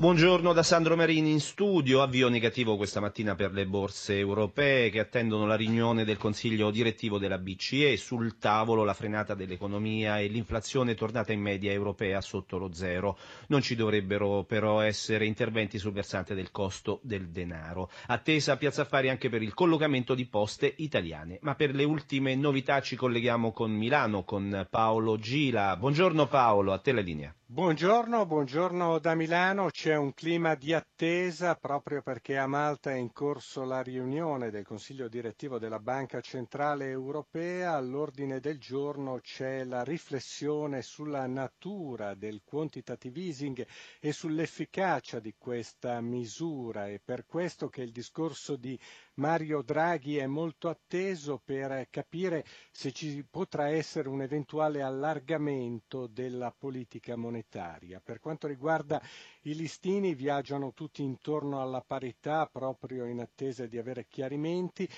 Buongiorno da Sandro Marini in studio, avvio negativo questa mattina per le borse europee che attendono la riunione del Consiglio direttivo della BCE, sul tavolo la frenata dell'economia e l'inflazione tornata in media europea sotto lo zero. Non ci dovrebbero però essere interventi sul versante del costo del denaro. Attesa a Piazza Affari anche per il collocamento di poste italiane. Ma per le ultime novità ci colleghiamo con Milano, con Paolo Gila. Buongiorno Paolo, a te la linea. Buongiorno, buongiorno da Milano. C'è un clima di attesa proprio perché a Malta è in corso la riunione del Consiglio direttivo della Banca Centrale Europea. All'ordine del giorno c'è la riflessione sulla natura del quantitative easing e sull'efficacia di questa misura. È per questo che il discorso di Mario Draghi è molto atteso per capire se ci potrà essere un eventuale allargamento della politica monetaria. Per quanto riguarda i listini, viaggiano tutti intorno alla parità proprio in attesa di avere chiarimenti.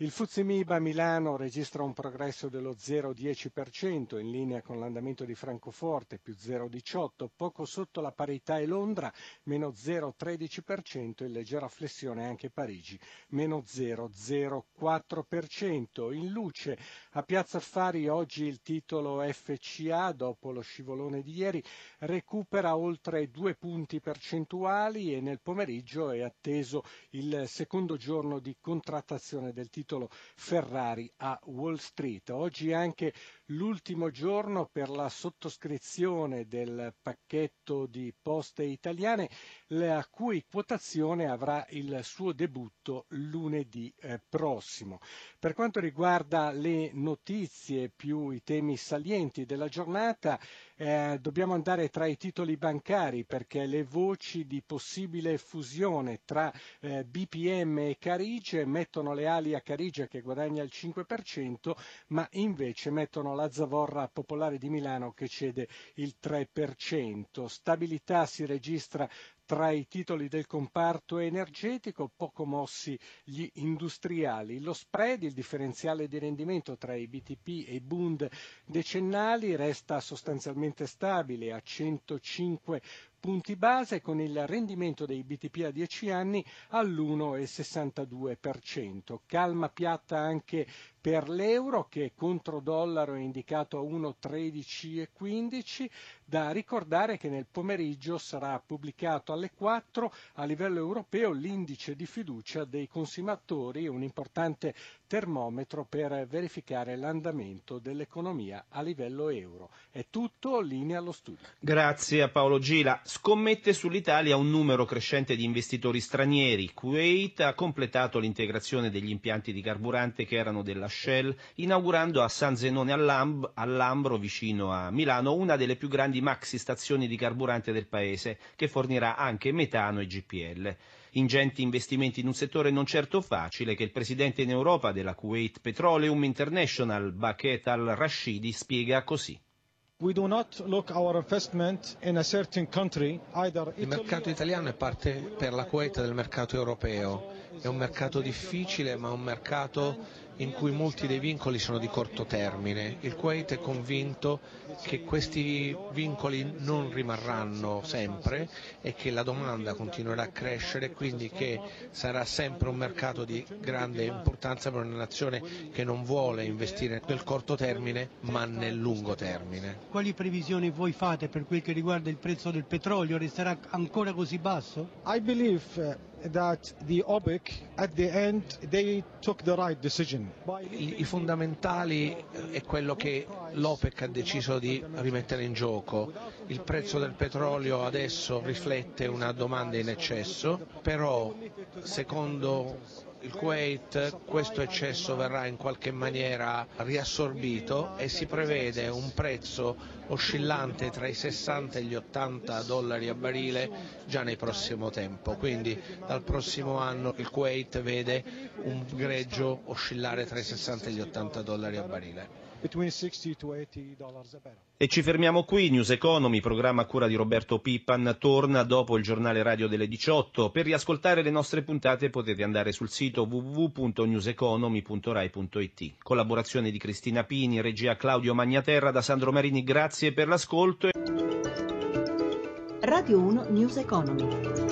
Il Fuzimiba Milano registra un progresso dello 0,10% in linea con l'andamento di Francoforte più 0,18%, poco sotto la parità è Londra meno 0,13%, in leggera flessione anche Parigi meno 0,04%. In luce a Piazza Affari oggi il titolo FCA dopo lo scivolone di ieri recupera oltre due punti percentuali e nel pomeriggio è atteso il secondo giorno di contrattazione del titolo titolo Ferrari a Wall Street. Oggi è anche l'ultimo giorno per la sottoscrizione del pacchetto di poste italiane, la cui quotazione avrà il suo debutto lunedì eh, prossimo. Per quanto riguarda le notizie più i temi salienti della giornata, eh, dobbiamo andare tra i titoli bancari perché le voci di possibile fusione tra eh, BPM e Carige mettono le ali a Carige che guadagna il 5%, ma invece mettono la Zavorra Popolare di Milano che cede il 3%. Stabilità si registra tra i titoli del comparto energetico, poco mossi gli industriali. Lo spread, il differenziale di rendimento tra i BTP e i Bund decennali, resta sostanzialmente stabile a 105 punti base con il rendimento dei BTP a 10 anni all'1,62%. Calma piatta anche per l'euro che contro dollaro è indicato a 1,1315. Da ricordare che nel pomeriggio sarà pubblicato alle 4 a livello europeo l'indice di fiducia dei consumatori, un importante termometro per verificare l'andamento dell'economia a livello euro. È tutto, linea allo studio. Grazie a Paolo Gila. Scommette sull'Italia un numero crescente di investitori stranieri. Kuwait ha completato l'integrazione degli impianti di carburante che erano della Shell, inaugurando a San Zenone all'Amb- all'Ambro, vicino a Milano, una delle più grandi maxi stazioni di carburante del paese, che fornirà anche metano e GPL. Ingenti investimenti in un settore non certo facile che il presidente in Europa della Kuwait Petroleum International, Baket al-Rashidi, spiega così. We do not look our investment in a certain country, either Il mercato italiano è parte per la Kuwait del mercato europeo. È un mercato difficile, ma un mercato in cui molti dei vincoli sono di corto termine. Il Kuwait è convinto che questi vincoli non rimarranno sempre e che la domanda continuerà a crescere, quindi che sarà sempre un mercato di grande importanza per una nazione che non vuole investire nel corto termine ma nel lungo termine. Quali previsioni voi fate per quel che riguarda il prezzo del petrolio? Resterà ancora così basso? I believe i fondamentali eh, è quello che l'OPEC ha deciso di rimettere in gioco. Il prezzo del petrolio adesso riflette una domanda in eccesso, però secondo il Kuwait questo eccesso verrà in qualche maniera riassorbito e si prevede un prezzo oscillante tra i 60 e gli 80 dollari a barile già nel prossimo tempo, quindi dal prossimo anno il Kuwait vede un greggio oscillare tra i 60 e gli 80 dollari a barile. Between 60 to 80 dollars a barrel. E ci fermiamo qui, News Economy, programma a cura di Roberto Pippan, torna dopo il giornale radio delle 18. Per riascoltare le nostre puntate potete andare sul sito www.newseconomy.rai.it. Collaborazione di Cristina Pini, regia Claudio Magnaterra, da Sandro Marini, grazie per l'ascolto. Radio 1 News Economy.